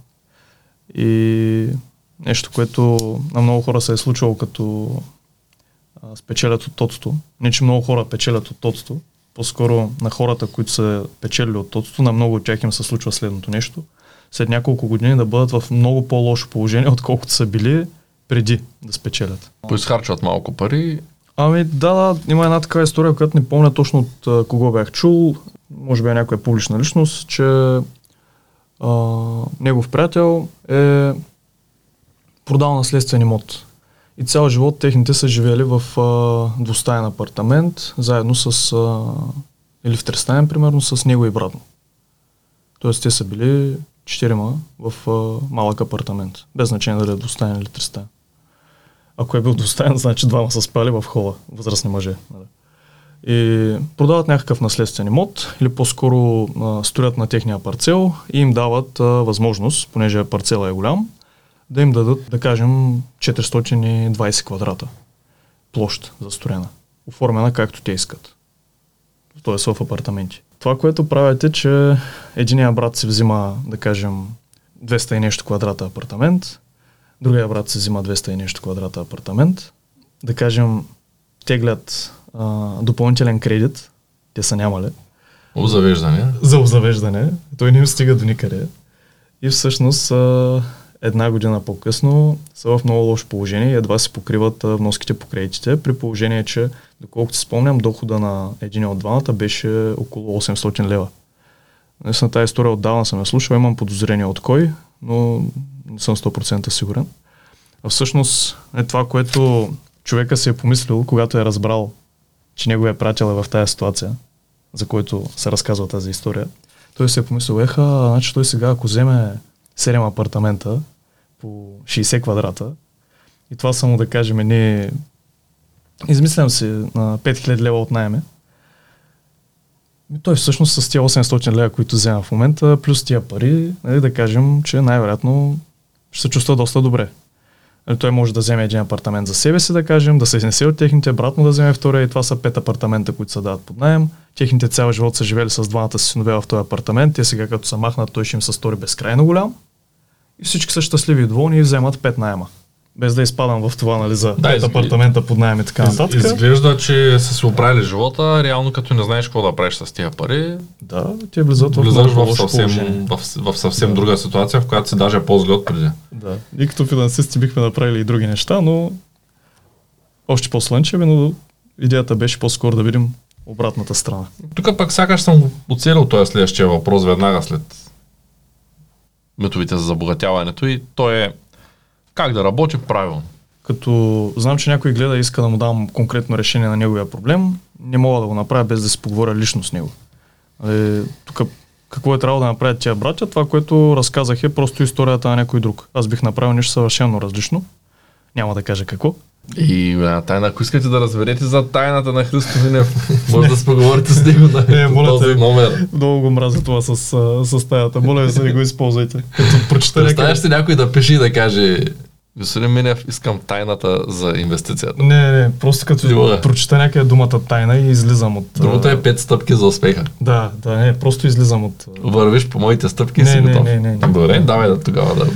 И нещо, което на много хора се е случвало като спечелят от тотото. Не, че много хора печелят от тотото, по-скоро на хората, които са печелили от тотото, на много от тях им се случва следното нещо. След няколко години да бъдат в много по-лошо положение, отколкото са били преди да спечелят. Поизхарчват малко пари. Ами да, да, има една такава история, която не помня точно от а, кого бях чул, може би е някоя публична личност, че а, негов приятел е продал наследствен имот. И цял живот техните са живели в а, двустаен апартамент, заедно с, а, или в тристаен, примерно, с него и брат. Тоест те са били четирима в а, малък апартамент, без значение дали е двустаен или тристаен. Ако е бил достоен, значи двама са спали в хола, възрастни мъже. нали. И продават някакъв наследствен имот или по-скоро а, строят на техния парцел и им дават а, възможност, понеже парцела е голям, да им дадат, да кажем, 420 квадрата площ застроена, оформена както те искат. Тоест в апартаменти. Това, което правят е, че единия брат си взима, да кажем, 200 и нещо квадрата апартамент, другия брат си взима 200 и нещо квадрата апартамент, да кажем, теглят а, допълнителен кредит, те са нямали, Обзавеждане. за обзавеждане, той не им стига до никъде. И всъщност а, една година по-късно са в много лошо положение и едва се покриват а, вноските по кредитите, при положение, че, доколкото си спомням, дохода на един от двамата беше около 800 лева. Наистина тази история отдавна съм я слушал, имам подозрение от кой, но не съм 100% сигурен. А всъщност е това, което човека си е помислил, когато е разбрал, че неговия приятел е в тази ситуация, за който се разказва тази история, той си е помислил, еха, значи той сега ако вземе 7 апартамента по 60 квадрата и това само да кажем не измислям си на 5000 лева от найеме, той всъщност с тия 800 лева, които взема в момента, плюс тия пари, нали, да кажем, че най-вероятно ще се чувства доста добре. Нали, той може да вземе един апартамент за себе си, да кажем, да се изнесе от техните, брат да вземе втория и това са пет апартамента, които се дават под найем. Техните цял живот са живели с двамата си синове в този апартамент, те сега като са махнат, той ще им се стори безкрайно голям. И всички са щастливи и доволни и вземат пет найема. Без да изпадам в това, нали, за Да, пет изгля- апартамента под найем и така нататък. изглежда, че са си оправили живота, реално като не знаеш какво да правиш с тия пари, Да, те влизат в влизаш в съвсем, в, в съвсем друга ситуация, в която си даже е по-зле от преди. Да. И като финансисти бихме направили и други неща, но още по-слънчеви, но идеята беше по-скоро да видим обратната страна. Тук пък сякаш съм оцелил този следващия въпрос веднага след методите за забогатяването и то е как да работи правилно. Като знам, че някой гледа и иска да му дам конкретно решение на неговия проблем, не мога да го направя без да си поговоря лично с него. Е, тук какво е трябвало да направят тия братя, това, което разказах е просто историята на някой друг. Аз бих направил нещо съвършено различно. Няма да кажа какво. И една тайна, ако искате да разберете за тайната на Христо Минев, може да споговорите с него на Е, моля този те. номер. Много го мразя това с, а, с тайната. Моля ви се, не го използвайте. Като прочета някъде... си някой да пише и да каже Господин Минев, искам тайната за инвестицията. Не, не, просто като Не мога. прочета някъде думата тайна и излизам от... Другото е пет стъпки за успеха. Да, да, не, просто излизам от... Вървиш по моите стъпки и Не, си не, готов. не, не, не. Добре, давай да тогава да.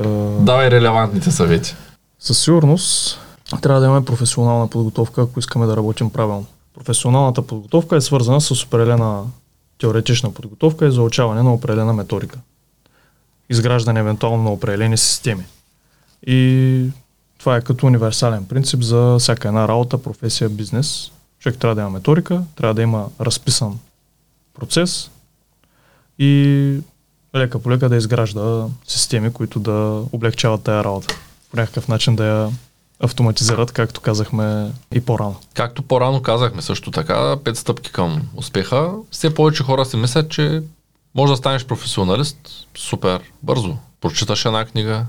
а, Давай релевантните съвети. Със сигурност трябва да имаме професионална подготовка, ако искаме да работим правилно. Професионалната подготовка е свързана с определена теоретична подготовка и заучаване на определена методика. Изграждане евентуално на определени системи. И това е като универсален принцип за всяка една работа, професия, бизнес. Човек трябва да има методика, трябва да има разписан процес и лека по лека да изгражда системи, които да облегчават тая работа. По някакъв начин да я автоматизират, както казахме и по-рано. Както по-рано казахме също така, пет стъпки към успеха. Все повече хора си мислят, че може да станеш професионалист супер бързо. Прочиташ една книга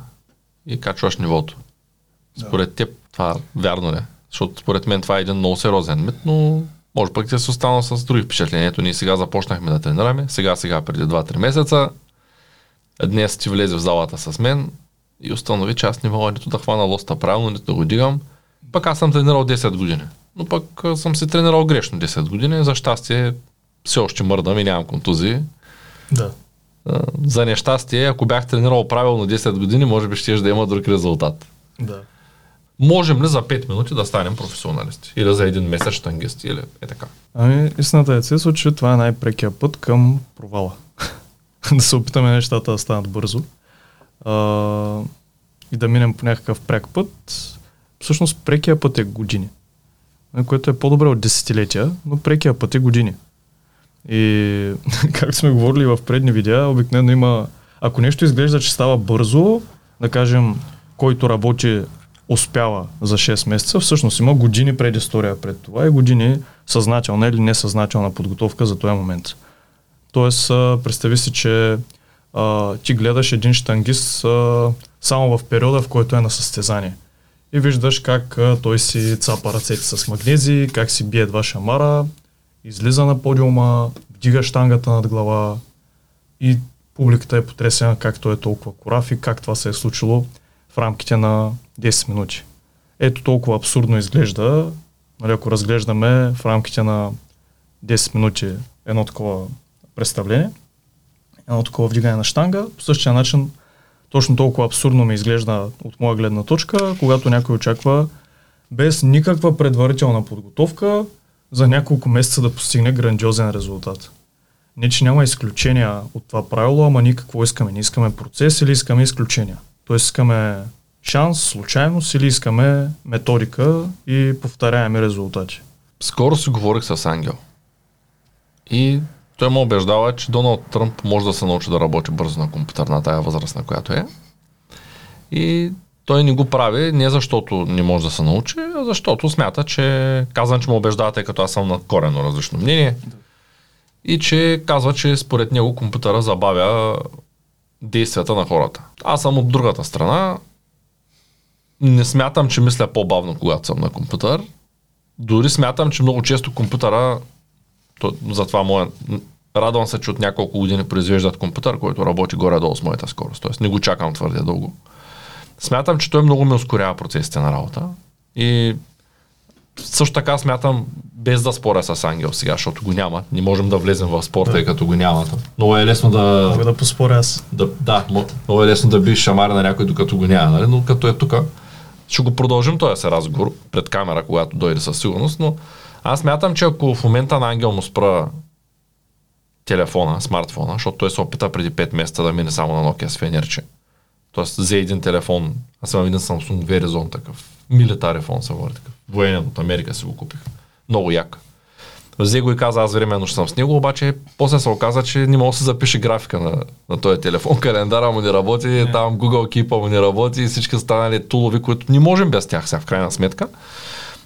и качваш нивото. Според теб това вярно ли? е? Защото според мен това е един много сериозен мит, но може пък да си останал с други впечатления. Ето ние сега започнахме да тренираме, сега, сега преди 2-3 месеца. Днес ти влезе в залата с мен и установи, че аз не мога нито да хвана лоста правилно, нито да го дигам. Пък аз съм тренирал 10 години. Но пък съм се тренирал грешно 10 години. За щастие все още мърдам и нямам контузии. Да. За нещастие, ако бях тренирал правилно 10 години, може би ще да има друг резултат. Да. Можем ли за 5 минути да станем професионалисти? Или за един месец штангисти? Или е така? Ами, истината е, Цецо, че това е най-прекия път към провала. да се опитаме нещата да станат бързо а, и да минем по някакъв пряк път. Всъщност прекия път е години, което е по-добре от десетилетия, но прекия път е години. И както сме говорили в предни видеа, обикновено има, ако нещо изглежда, че става бързо, да кажем, който работи успява за 6 месеца, всъщност има години предистория пред това и години съзнателна или несъзнателна подготовка за този момент. Тоест, представи си, че а, ти гледаш един штангист а, само в периода, в който е на състезание. И виждаш как а, той си цапа ръцете с магнези, как си бие два шамара, излиза на подиума, вдига штангата над глава и публиката е потресена как той е толкова корав и как това се е случило в рамките на 10 минути. Ето толкова абсурдно изглежда, нали, ако разглеждаме в рамките на 10 минути едно такова представление, едно такова вдигане на штанга, по същия начин точно толкова абсурдно ми изглежда от моя гледна точка, когато някой очаква без никаква предварителна подготовка за няколко месеца да постигне грандиозен резултат. Не, че няма изключения от това правило, ама ние какво искаме? Не искаме процес или искаме изключения? Тоест искаме шанс, случайност или искаме методика и повторяеми резултати. Скоро си говорих с Ангел. И той ме убеждава, че Доналд Тръмп може да се научи да работи бързо на компютър на тая възраст, на която е. И той не го прави не защото не може да се научи, а защото смята, че казвам, че ме убеждава, тъй като аз съм на корено различно мнение. И че казва, че според него компютъра забавя действията на хората. Аз съм от другата страна. Не смятам, че мисля по-бавно, когато съм на компютър. Дори смятам, че много често компютъра, то, затова моя, радвам се, че от няколко години произвеждат компютър, който работи горе-долу с моята скорост. Тоест не го чакам твърде дълго. Смятам, че той много ми ускорява процесите на работа. И също така смятам, без да споря с Ангел сега, защото го няма. Не можем да влезем в спорта, тъй като го няма. Много е лесно да... Мога да поспоря аз. Да, да, много е лесно да биш шамар на някой, докато го няма, нали? но като е тук, ще го продължим този се разговор пред камера, когато дойде със сигурност, но аз мятам, че ако в момента на Ангел му спра телефона, смартфона, защото той се опита преди 5 месеца да мине само на Nokia с фенерче. Тоест, взе един телефон, аз имам един Samsung Verizon такъв, милитари фон се говори такъв, военен от Америка си го купих. Много як. Взе го и каза, аз временно ще съм с него, обаче после се оказа, че не мога да се запише графика на, на този телефон. Календара му не работи, не. там Google Keep му не работи и всички останали тулови, които не можем без тях сега в крайна сметка.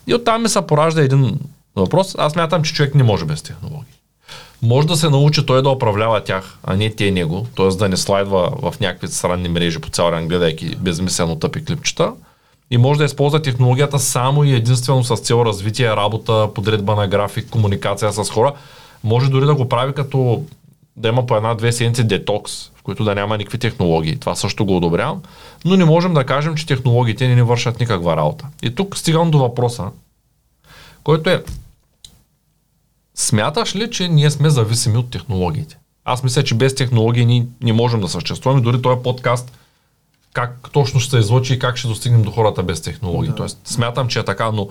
И оттам ми се поражда един въпрос. Аз мятам, че човек не може без технологии. Може да се научи той да управлява тях, а не те него, т.е. да не слайдва в някакви странни мрежи по цял ран, гледайки безмислено тъпи клипчета. и може да използва технологията само и единствено с цел развитие, работа, подредба на график, комуникация с хора. Може дори да го прави като да има по една-две седмици детокс, в които да няма никакви технологии. Това също го одобрявам, но не можем да кажем, че технологиите не ни вършат никаква работа. И тук стигам до въпроса, който е Смяташ ли, че ние сме зависими от технологиите? Аз мисля, че без технологии ние не можем да съществуваме. Дори този подкаст как точно ще се излъчи и как ще достигнем до хората без технологии. Да. Тоест, смятам, че е така, но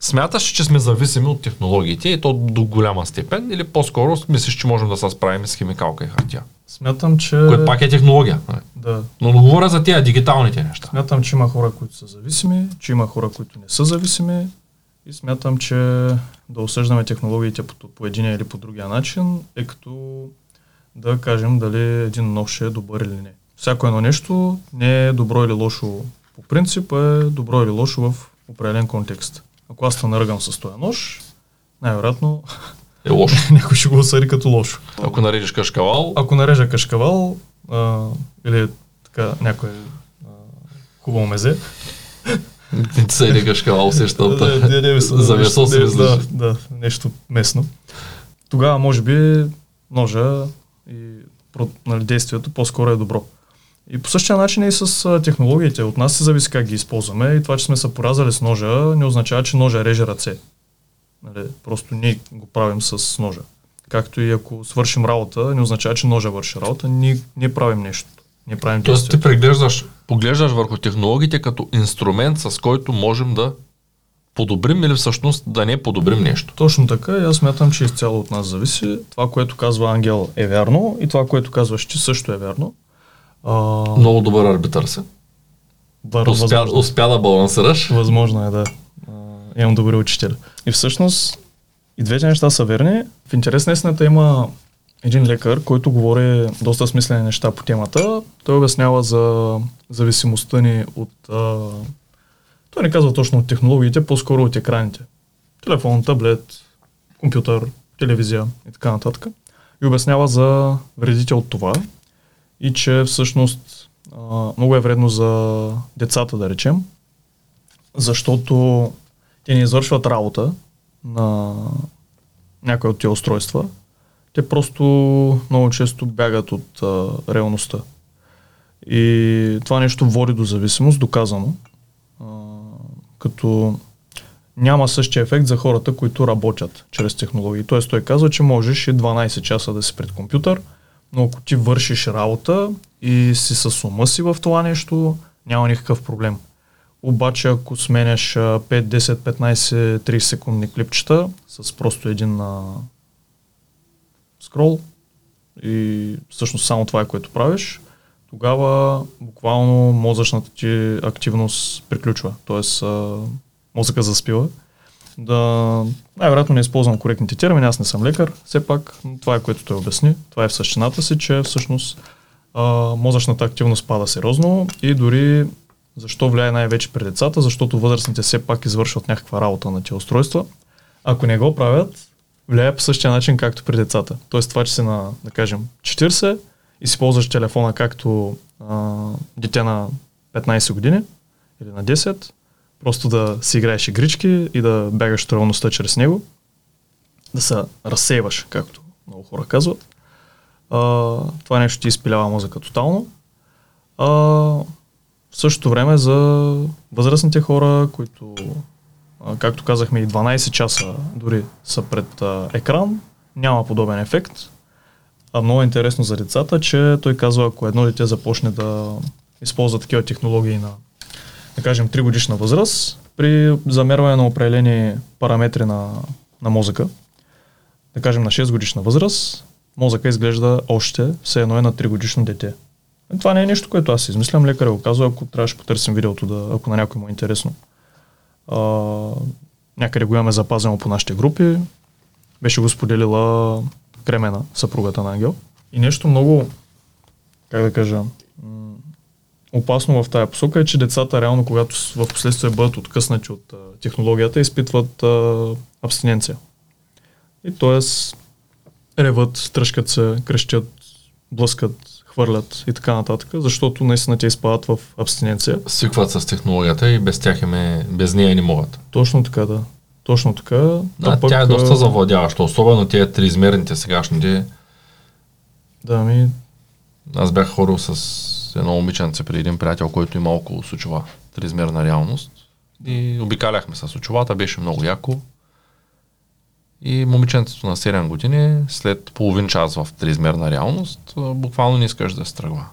смяташ, че сме зависими от технологиите и то до голяма степен или по-скоро мислиш, че можем да се справим с химикалка и хартия? Смятам, че... Което пак е технология. Да. Но говоря за тези дигиталните неща. Смятам, че има хора, които са зависими, че има хора, които не са зависими и смятам, че да осъждаме технологиите по, по един или по другия начин е като да кажем дали един нож ще е добър или не. Всяко едно нещо не е добро или лошо по принцип, е добро или лошо в определен контекст. Ако аз те наръгам с този нож, най-вероятно е лошо. някой ще го осъди като лошо. Ако нарежеш кашкавал... Ако нарежа кашкавал а, или така някой а, хубаво мезе, Цели кашкавал усещам. За месо си да, да, нещо местно. Тогава може би ножа и нали, действието по-скоро е добро. И по същия начин и с технологиите. От нас се зависи как ги използваме и това, че сме се поразали с ножа, не означава, че ножа реже ръце. Нали, просто ние го правим с ножа. Както и ако свършим работа, не означава, че ножа върши работа, ние, ние правим нещо. Ние правим Тоест ти преглеждаш, поглеждаш върху технологиите като инструмент, с който можем да подобрим или всъщност да не подобрим нещо. Точно така и аз смятам, че изцяло от нас зависи. Това, което казва Ангел е вярно и това, което казваш ти също е вярно. А... Много добър арбитър се. Бър, успя, успя да балансираш. Възможно е, да. А, имам добри учители. И всъщност и двете неща са верни. В интерес на истината има един лекар, който говори доста смислени неща по темата. Той обяснява за зависимостта ни от... А... Той не казва точно от технологиите, по-скоро от екраните. Телефон, таблет, компютър, телевизия и така нататък. И обяснява за вредите от това и че всъщност а, много е вредно за децата, да речем, защото те не извършват работа на някои от тези устройства, те просто много често бягат от а, реалността. И това нещо води до зависимост, доказано. А, като няма същия ефект за хората, които работят чрез технологии. Тоест той казва, че можеш и 12 часа да си пред компютър, но ако ти вършиш работа и си с ума си в това нещо, няма никакъв проблем. Обаче ако сменяш 5, 10, 15, 30 секундни клипчета с просто един скрол и всъщност само това е което правиш, тогава буквално мозъчната ти активност приключва. Тоест мозъка заспива. Да, най-вероятно не използвам коректните термини, аз не съм лекар, все пак това е което той обясни. Това е в същината си, че всъщност а, мозъчната активност пада сериозно и дори защо влияе най-вече при децата, защото възрастните все пак извършват някаква работа на тези устройства. Ако не го правят, влияе по същия начин, както при децата. Тоест това, че си на, да кажем, 40 и си ползваш телефона както а, дете на 15 години или на 10, просто да си играеш игрички и да бягаш от реалността чрез него, да се разсейваш, както много хора казват. А, това нещо ти изпилява мозъка тотално. А, в същото време за възрастните хора, които както казахме и 12 часа дори са пред екран, няма подобен ефект. А много интересно за децата, че той казва, ако едно дете започне да използва такива технологии на, да кажем, 3 годишна възраст, при замерване на определени параметри на, на мозъка, да кажем на 6 годишна възраст, мозъка изглежда още все едно е на 3 годишно дете. Това не е нещо, което аз измислям, лекаря го казва, ако трябваше потърсим видеото, да, ако на някой му е интересно. А, някъде го имаме запазено по нашите групи. Беше го споделила Кремена, съпругата на Ангел. И нещо много, как да кажа, опасно в тая посока е, че децата реално, когато в последствие бъдат откъснати от технологията, изпитват а, абстиненция. И т.е. реват, тръжкат се, крещят, блъскат, хвърлят и така нататък, защото наистина те изпадат в абстиненция. Свикват с технологията и без тях им е, без нея не могат. Точно така, да. Точно така. Да, пък, тя е доста завладяваща, особено тия триизмерните сегашните. Да, ми... Аз бях хорил с едно момиченце при един приятел, който има около сучова триизмерна реалност. И обикаляхме с очилата, беше много яко. И момиченцето на 7 години, след половин час в триизмерна реалност, буквално не искаш да се тръгва.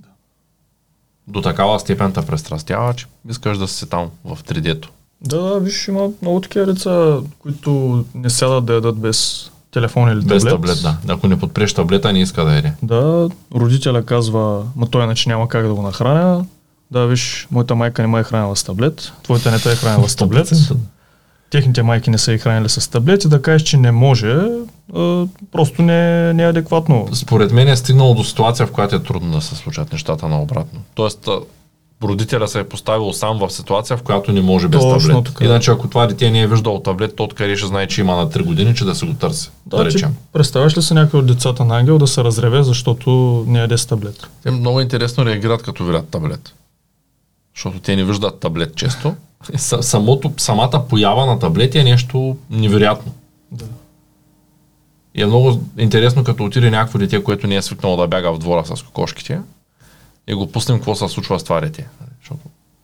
Да. До такава степен те престрастява, че искаш да си там в 3D-то. Да, да, виж, има много такива деца, които не сядат да ядат без телефон или таблет. Без таблет, да. Ако не подпреш таблета, не иска да яде. Да, родителя казва, ма той иначе няма как да го нахраня. Да, виж, моята майка не ме е хранила с таблет, твоята не те е хранила с таблет. Техните майки не са и хранили с таблети, да кажеш, че не може, просто не, не е адекватно. Според мен е стигнало до ситуация, в която е трудно да се случат нещата наобратно. Тоест, родителя се е поставил сам в ситуация, в която не може без Точно таблет. Така. Иначе ако това дете не е виждал таблет, то откъде ще знае, че има на 3 години, че да се го търси. Да, да речем. Представяш ли се някой от децата на ангел да се разреве, защото не яде с таблет? Те много интересно реагират като видят таблет. Защото те не виждат таблет често. Самото, самата поява на таблети е нещо невероятно. Да. И е много интересно, като отиде някакво дете, което не е свикнало да бяга в двора с кокошките, и го пуснем какво се случва с това дете. Защото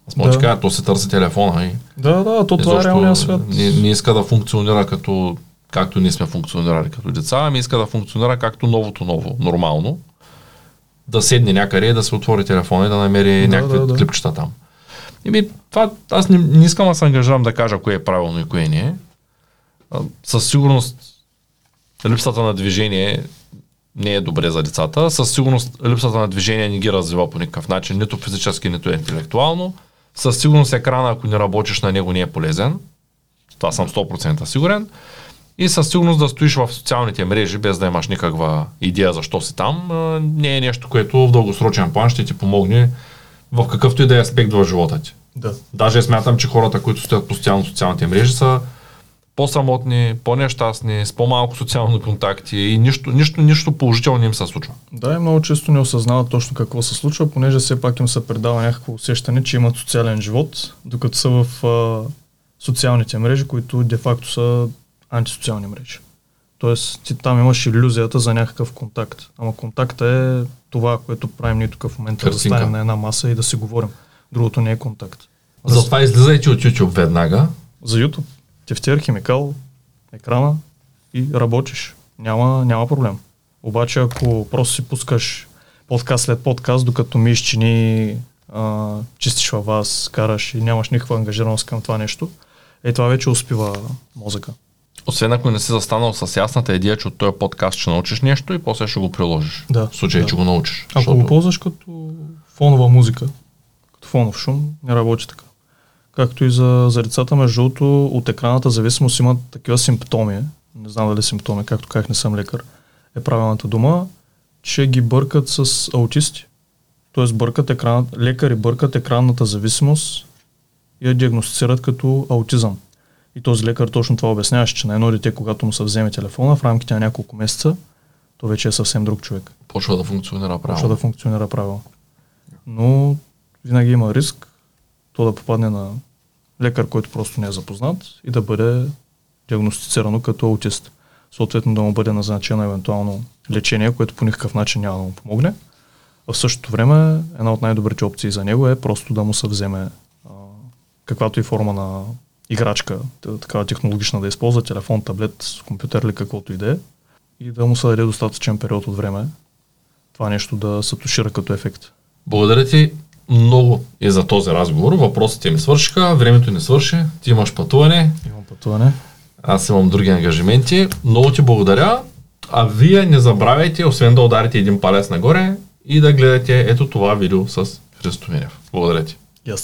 аз мога да. кажа, то се търси телефона и... Да, да, то това е реалния свят. Не, не, иска да функционира като както ние сме функционирали като деца, ами иска да функционира както новото ново, нормално. Да седне някъде и да се отвори телефона и да намери да, някакви да, да. клипчета там. ми, това, аз не, не искам да се ангажирам да кажа кое е правилно и кое не е. Със сигурност липсата на движение не е добре за децата. Със сигурност липсата на движение не ги развива по никакъв начин, нито физически, нито интелектуално. Със сигурност екрана, ако не работиш на него, не е полезен. Това съм 100% сигурен. И със сигурност да стоиш в социалните мрежи, без да имаш никаква идея защо си там, не е нещо, което в дългосрочен план ще ти помогне в какъвто и да е аспект в живота ти. Да. Даже смятам, че хората, които стоят постоянно в социалните мрежи, са по-самотни, по-нещастни, с по-малко социални контакти и нищо, нищо, нищо положително им се случва. Да, и много често не осъзнават точно какво се случва, понеже все пак им се предава някакво усещане, че имат социален живот, докато са в а, социалните мрежи, които де-факто са антисоциални мрежи. Тоест, ти там имаш иллюзията за някакъв контакт. Ама контакта е това, което правим ние тук в момента, Картинка. да станем на една маса и да си говорим. Другото не е контакт. Затова излизайте от YouTube веднага. За YouTube тефтер, химикал, екрана и работиш. Няма, няма проблем. Обаче ако просто си пускаш подкаст след подкаст, докато миеш чини, а, чистиш във вас, караш и нямаш никаква ангажираност към това нещо, е това вече успива мозъка. Освен ако не си застанал с ясната идея, че от този подкаст ще научиш нещо и после ще го приложиш. Да. В случай, да. че го научиш. Ако защото... го ползваш като фонова музика, като фонов шум, не работи така както и за, за децата, между другото, от екраната зависимост имат такива симптоми, не знам дали симптоми, както как не съм лекар, е правилната дума, че ги бъркат с аутисти. Тоест бъркат екран, лекари бъркат екранната зависимост и я диагностицират като аутизъм. И този лекар точно това обясняваше, че на едно дете, когато му се вземе телефона, в рамките на няколко месеца, то вече е съвсем друг човек. Почва да функционира правилно. Почва да функционира правилно. Но винаги има риск то да попадне на лекар, който просто не е запознат и да бъде диагностицирано като аутист. Съответно да му бъде назначено евентуално лечение, което по никакъв начин няма да му помогне. А в същото време една от най-добрите опции за него е просто да му се вземе а, каквато и форма на играчка, такава технологична да използва, телефон, таблет, компютър или каквото и да е, и да му се даде достатъчен период от време това нещо да се тушира като ефект. Благодаря ти много и за този разговор. Въпросите ми свършиха, времето не свърши, ти имаш пътуване. Имам пътуване. Аз имам други ангажименти. Много ти благодаря. А вие не забравяйте, освен да ударите един палец нагоре и да гледате ето това видео с Христо Минев. Благодаря ти. Аз